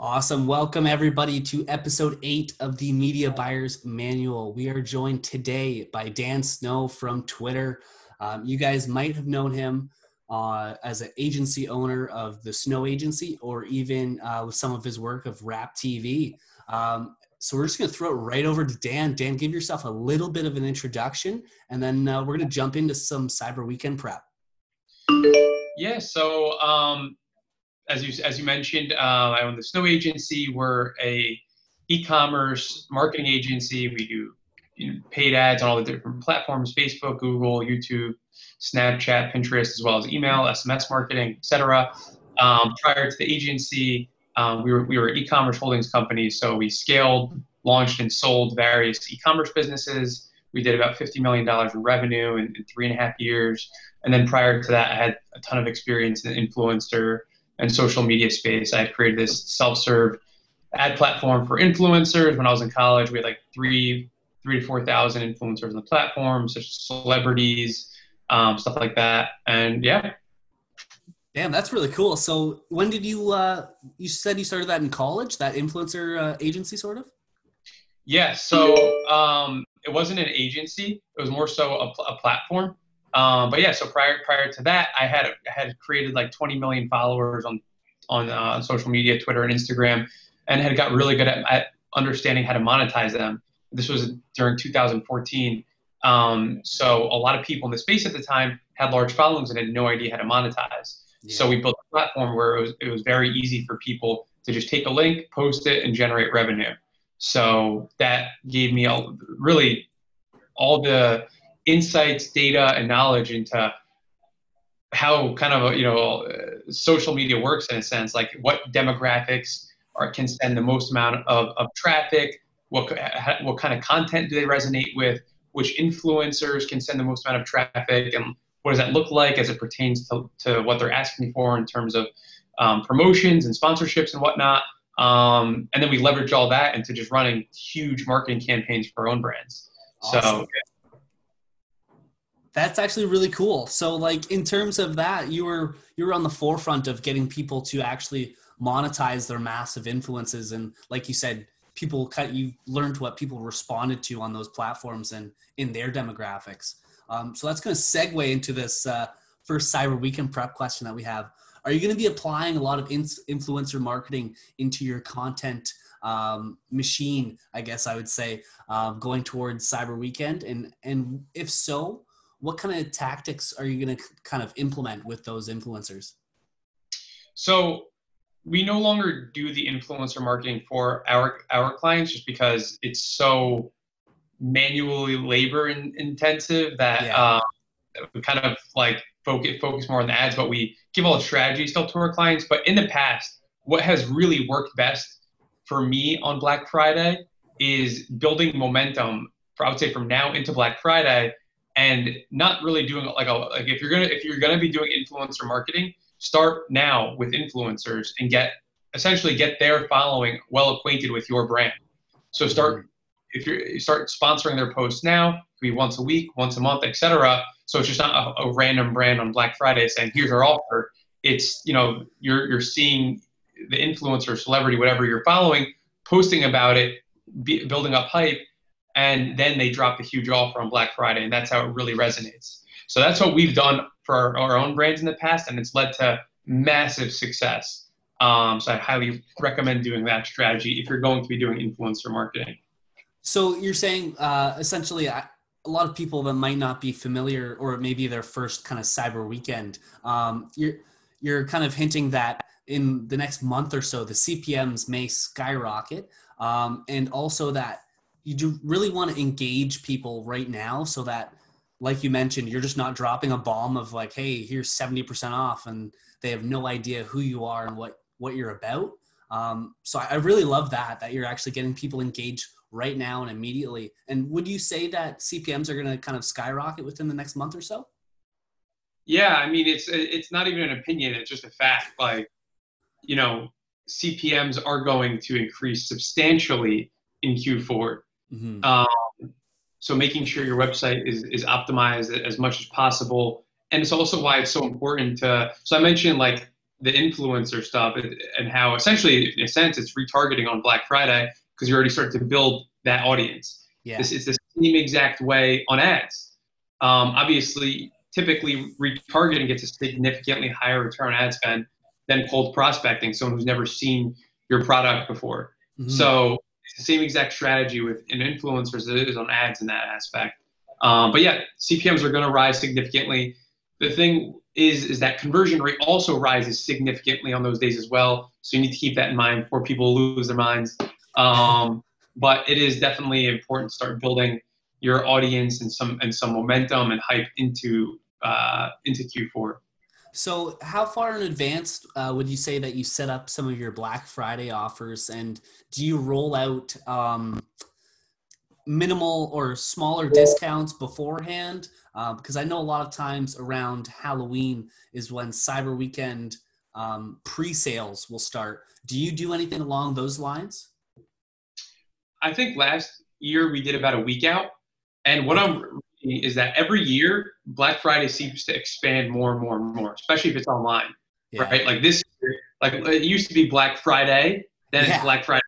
Awesome. Welcome, everybody, to episode eight of the Media Buyers Manual. We are joined today by Dan Snow from Twitter. Um, you guys might have known him uh, as an agency owner of the Snow Agency or even uh, with some of his work of Rap TV. Um, so we're just going to throw it right over to Dan. Dan, give yourself a little bit of an introduction, and then uh, we're going to jump into some Cyber Weekend prep. Yeah. So um, as you as you mentioned, uh, I own the Snow Agency. We're a e-commerce marketing agency. We do you know, paid ads on all the different platforms: Facebook, Google, YouTube, Snapchat, Pinterest, as well as email, SMS marketing, etc. Um, prior to the agency, um, we were we were e-commerce holdings company, so we scaled, launched, and sold various e-commerce businesses. We did about $50 million in revenue in, in three and a half years. And then prior to that, I had a ton of experience in influencer and social media space. I had created this self-serve ad platform for influencers when I was in college. We had like three, three to four thousand influencers on the platform, such as celebrities, um, stuff like that. And yeah. Damn, that's really cool. So when did you? Uh, you said you started that in college, that influencer uh, agency, sort of. Yeah. So um, it wasn't an agency; it was more so a, a platform. Um, but yeah, so prior prior to that, I had had created like 20 million followers on on uh, social media, Twitter and Instagram, and had got really good at, at, understanding how to monetize them. This was during 2014. Um, so a lot of people in the space at the time had large followings and had no idea how to monetize. Yeah. So we built a platform where it was it was very easy for people to just take a link, post it, and generate revenue. So that gave me all, really all the insights, data, and knowledge into how kind of you know social media works in a sense, like what demographics are can send the most amount of, of traffic, what what kind of content do they resonate with, which influencers can send the most amount of traffic, and what does that look like as it pertains to, to what they're asking for in terms of um, promotions and sponsorships and whatnot. Um, and then we leverage all that into just running huge marketing campaigns for our own brands. Awesome. So that's actually really cool. So like in terms of that, you were you were on the forefront of getting people to actually monetize their massive influences and like you said, people cut you learned what people responded to on those platforms and in their demographics. Um, so that's going to segue into this uh, first Cyber Weekend prep question that we have. Are you going to be applying a lot of in- influencer marketing into your content um, machine? I guess I would say uh, going towards Cyber Weekend, and and if so, what kind of tactics are you going to kind of implement with those influencers? So we no longer do the influencer marketing for our our clients just because it's so manually labor in, intensive that yeah. uh, we kind of like focus focus more on the ads, but we give all the strategy still to our clients. But in the past, what has really worked best for me on Black Friday is building momentum. For, I would say from now into Black Friday and not really doing like a like if you're gonna if you're gonna be doing influencer marketing, start now with influencers and get essentially get their following well acquainted with your brand. So start mm-hmm. if you're you start sponsoring their posts now, could be once a week, once a month, etc. So it's just not a, a, random brand on Black Friday saying here's our offer. It's you know you're you're seeing the influencer, celebrity, whatever you're following, posting about it, be, building up hype, and then they drop a huge offer on Black Friday, and that's how it really resonates. So that's what we've done for our, our own brands in the past, and it's led to massive success. Um, so I highly recommend doing that strategy if you're going to be doing influencer marketing. So you're saying uh, essentially a lot of people that might not be familiar, or maybe their first kind of cyber weekend, um, you're you're kind of hinting that in the next month or so the CPMS may skyrocket, um, and also that you do really want to engage people right now so that like you mentioned you're just not dropping a bomb of like hey here's 70% off and they have no idea who you are and what what you're about. Um, so i really love that that you're actually getting people engaged right now and immediately. And would you say that cpms are going to kind of skyrocket within the next month or so? Yeah i mean it's it's not even an opinion it's just a fact. Like you know cpms are going to increase substantially in q4 Mm-hmm. Um, so making sure your website is, is optimized as much as possible. And it's also why it's so important to, so I mentioned like the influencer stuff and how essentially, in a sense, it's retargeting on Black Friday because you already start to build that audience. Yeah. This is the same exact way on ads. Um, obviously, typically retargeting gets a significantly higher return on ad spend than cold prospecting, someone who's never seen your product before. Mm-hmm. So it's the same exact strategy with an influencers as it is on ads in that aspect. Um, but yeah, CPMS are going to rise significantly. The thing is, is that conversion rate also rises significantly on those days as well. So you need to keep that in mind before people lose their minds. Um, but it is definitely important to start building your audience and some and some momentum and hype into uh, into Q4. So, how far in advance uh, would you say that you set up some of your Black Friday offers, and do you roll out um, minimal or smaller discounts beforehand? Uh, because I know a lot of times around Halloween is when Cyber Weekend um, pre-sales will start. Do you do anything along those lines? I think last year we did about a week out, and what I'm is that every year Black Friday seems to expand more and more and more, especially if it's online, yeah. right? Like this year, like it used to be Black Friday, then yeah. it's Black Friday.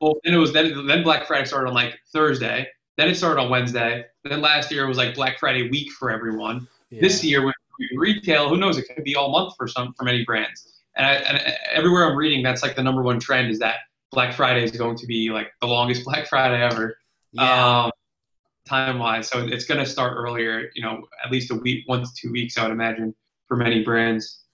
Well, then it was then then Black Friday started on like Thursday, then it started on Wednesday. Then last year it was like Black Friday week for everyone. Yeah. This year when retail, who knows? It could be all month for some for many brands. And, I, and everywhere I'm reading, that's like the number one trend is that Black Friday is going to be like the longest Black Friday ever. Yeah. Um, time wise. So it's going to start earlier, you know, at least a week, one to two weeks, I would imagine, for many brands.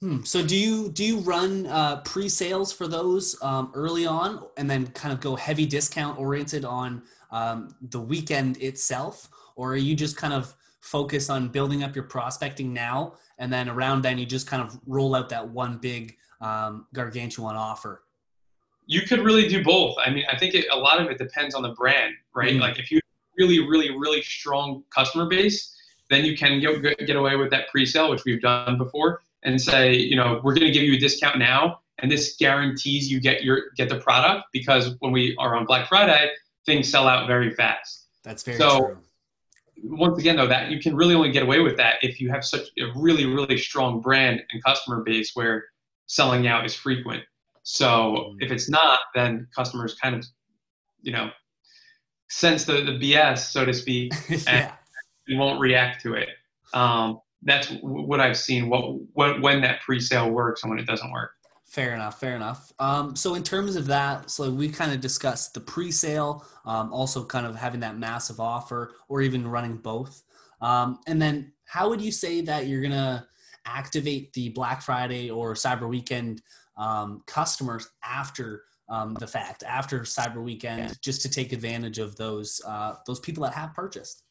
Hmm. So do you do you run uh, pre-sales for those um, early on, and then kind of go heavy discount oriented on um, the weekend itself, or are you just kind of focus on building up your prospecting now, and then around then you just kind of roll out that one big um, gargantuan offer? You could really do both. I mean, I think it, a lot of it depends on the brand, right? Mm. Like if you really, really, really strong customer base, then you can get, get away with that pre-sale, which we've done before, and say, you know, we're going to give you a discount now, and this guarantees you get your get the product because when we are on Black Friday, things sell out very fast. That's very so, true. Once again, though, that you can really only get away with that if you have such a really, really strong brand and customer base where selling out is frequent. So mm. if it's not, then customers kind of, you know, sense the, the BS, so to speak, yeah. and won't react to it. Um, that's what I've seen. What, what when that pre-sale works and when it doesn't work. Fair enough. Fair enough. Um, so in terms of that, so we kind of discussed the pre-sale, um, also kind of having that massive offer, or even running both. Um, and then, how would you say that you're gonna activate the Black Friday or Cyber Weekend um, customers after um, the fact after Cyber Weekend, yeah. just to take advantage of those uh, those people that have purchased.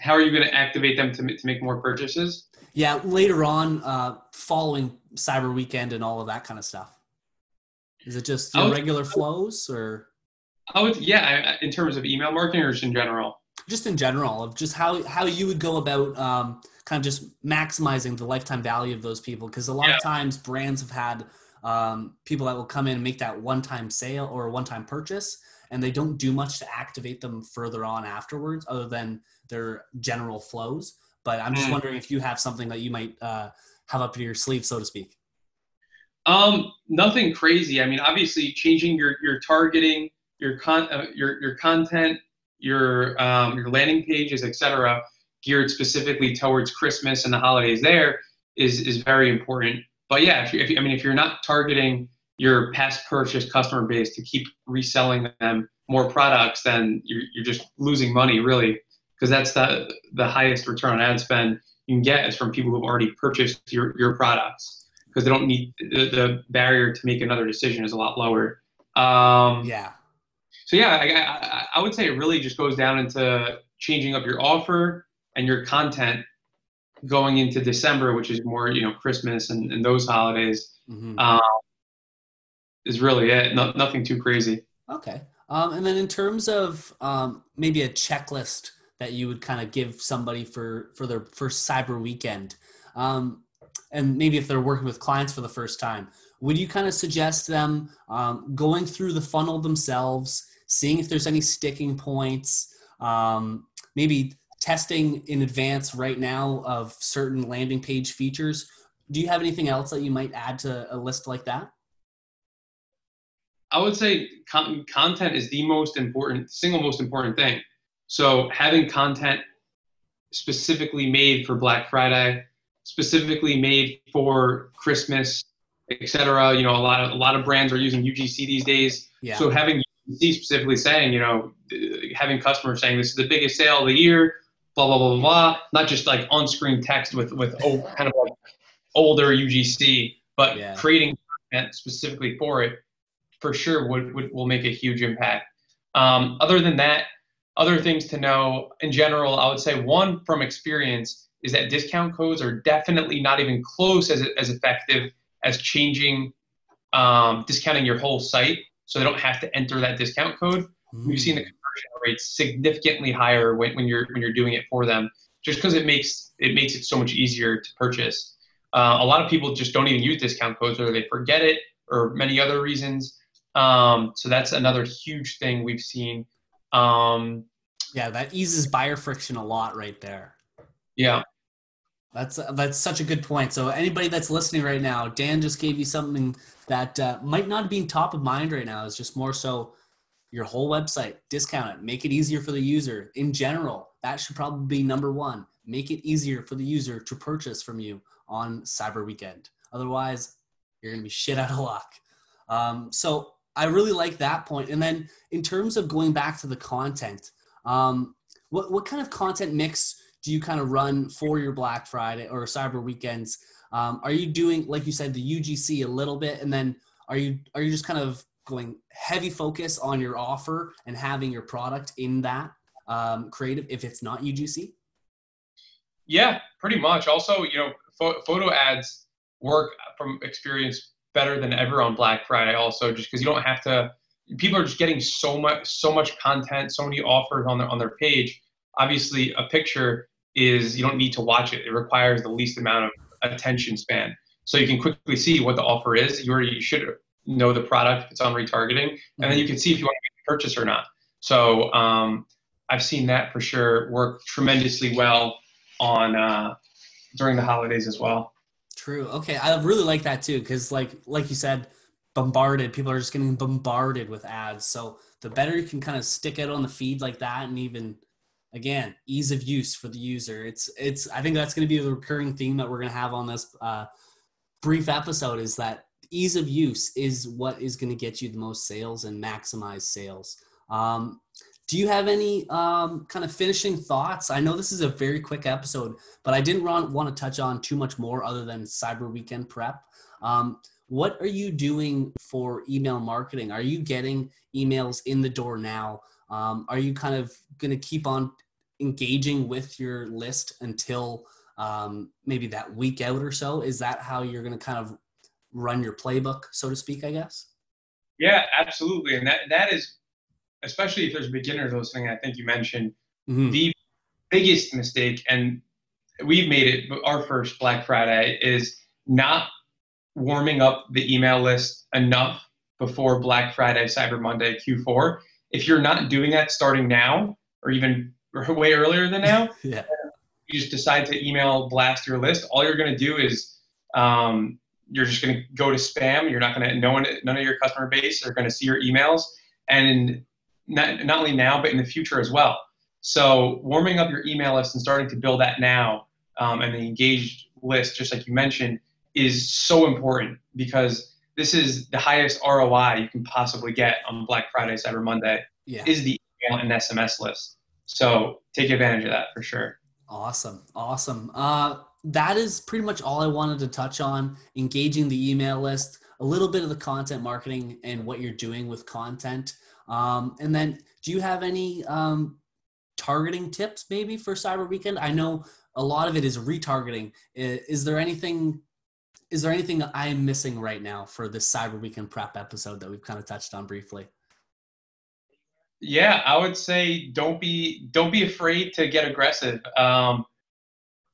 How are you going to activate them to, to make more purchases? Yeah, later on, uh, following Cyber Weekend and all of that kind of stuff. Is it just would, regular flows or? I would, yeah. In terms of email marketing, or just in general. Just in general, of just how how you would go about um, kind of just maximizing the lifetime value of those people, because a lot yeah. of times brands have had um, people that will come in and make that one-time sale or one-time purchase and they don't do much to activate them further on afterwards other than their general flows. But i'm just mm. wondering if you have something that you might uh, have up your sleeve so to speak. Um, nothing crazy. I mean obviously changing your your targeting your con uh, your your content your um, your landing pages etc geared specifically towards christmas and the holidays there is is very important but yeah, if, you, if I mean, if you're not targeting your past purchase customer base to keep reselling them more products, then you're, you're just losing money really, because that's the the highest return on ad spend you can get is from people who've already purchased your your products because they don't need the, the, barrier to make another decision is a lot lower. Um, yeah. So yeah, I, I, I would say it really just goes down into changing up your offer and your content going into December, which is more you know Christmas and, and those holidays, mm-hmm. um, is really it. No, nothing too crazy. Okay. Um, and then in terms of um, maybe a checklist that you would kind of give somebody for for their first cyber weekend, um, and maybe if they're working with clients for the first time, would you kind of suggest them um, going through the funnel themselves, seeing if there's any sticking points, um, maybe testing in advance right now of certain landing page features do you have anything else that you might add to a list like that? I would say con- content is the most important, single most important thing. So having content specifically made for Black Friday, specifically made for Christmas, etc. You know, a lot of a lot of brands are using UGC these days. Yeah. So having UGC specifically saying, you know, having customers saying this is the biggest sale of the year, blah blah blah blah, not just like on-screen text with with oh, kind of like older UGC, but yeah. creating content specifically for it for sure would, would will make a huge impact. Um, other than that, other things to know in general, I would say one from experience is that discount codes are definitely not even close as, as effective as changing, um, discounting your whole site so they don't have to enter that discount code. Mm. We've seen the conversion rates significantly higher when, when you're when you're doing it for them, just because it makes it makes it so much easier to purchase. Uh, a lot of people just don't even use discount codes, or they forget it, or many other reasons. Um, so that's another huge thing we've seen. Um, yeah, that eases buyer friction a lot right there. Yeah. That's that's such a good point. So anybody that's listening right now, Dan just gave you something that uh, might not be top of mind right now. It's just more so your whole website, discount it, make it easier for the user. In general, that should probably be number one. Make it easier for the user to purchase from you on Cyber Weekend. Otherwise, you're gonna be shit out of luck. Um, so I really like that point. And then in terms of going back to the content, um, what what kind of content mix do you kind of run for your Black Friday or Cyber weekends? Um, are you doing like you said the UGC a little bit, and then are you are you just kind of going heavy focus on your offer and having your product in that um, creative if it's not UGC? Yeah, pretty much. Also, you know, pho- photo ads work from experience better than ever on Black Friday. Also, just because you don't have to. People are just getting so much, so much content, so many offers on their on their page. Obviously, a picture is you don't need to watch it. It requires the least amount of attention span, so you can quickly see what the offer is. You already you should know the product. if It's on retargeting, and then you can see if you want to purchase or not. So um, I've seen that for sure work tremendously well on uh, during the holidays as well. True. Okay, I really like that too because, like, like you said, bombarded. People are just getting bombarded with ads. So the better you can kind of stick it on the feed like that, and even again, ease of use for the user. It's it's. I think that's going to be the recurring theme that we're going to have on this uh, brief episode. Is that ease of use is what is going to get you the most sales and maximize sales. Um, do you have any um, kind of finishing thoughts? I know this is a very quick episode, but I didn't want, to touch on too much more other than Cyber Weekend prep. Um, what are you doing for email marketing? Are you getting emails in the door now? Um, are you kind of going to keep on engaging with your list until um, maybe that week out or so? Is that how you're going to kind of run your playbook, so to speak? I guess. Yeah, absolutely, and that that is especially if there's beginners listening, I think you mentioned mm-hmm. the biggest mistake, and we've made it our first Black Friday is not warming up the email list enough before Black Friday, Cyber Monday, Q4. If you're not doing that starting now, or even way earlier than now, yeah. you just decide to email blast your list. All you're going to do is um, you're just going to go to spam. You're not going to no one, none of your customer base are going to see your emails, and not, not only now, but in the future as well. So warming up your email list and starting to build that now um, and the engaged list, just like you mentioned, is so important because this is the highest ROI you can possibly get on Black Friday, Cyber Monday. Yeah. Is the email and SMS list. So take advantage of that for sure. Awesome, awesome. Uh, that is pretty much all I wanted to touch on. Engaging the email list, a little bit of the content marketing, and what you're doing with content. Um, and then, do you have any um, targeting tips maybe for Cyber Weekend? I know a lot of it is retargeting. Is, is there anything? Is there anything I'm missing right now for this Cyber Weekend prep episode that we've kind of touched on briefly? Yeah, I would say don't be don't be afraid to get aggressive. Um,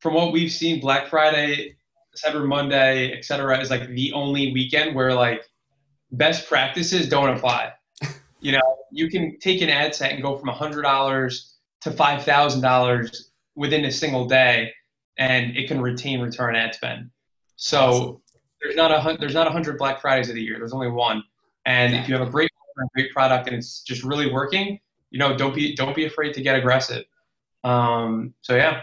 from what we've seen, Black Friday, Cyber Monday, etc., is like the only weekend where like best practices don't apply. You know, you can take an ad set and go from $100 to $5,000 within a single day, and it can retain return ad spend. So there's not a there's not a hundred Black Fridays of the year. There's only one. And if you have a great great product and it's just really working, you know, don't be don't be afraid to get aggressive. Um, so yeah.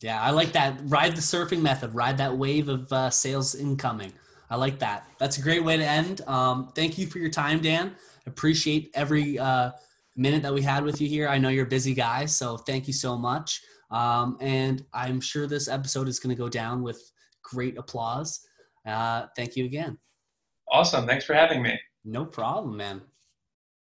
Yeah, I like that. Ride the surfing method. Ride that wave of uh, sales incoming. I like that. That's a great way to end. Um, thank you for your time, Dan. Appreciate every uh, minute that we had with you here. I know you're a busy guy, so thank you so much. Um, and I'm sure this episode is going to go down with great applause. Uh, thank you again. Awesome. Thanks for having me. No problem, man.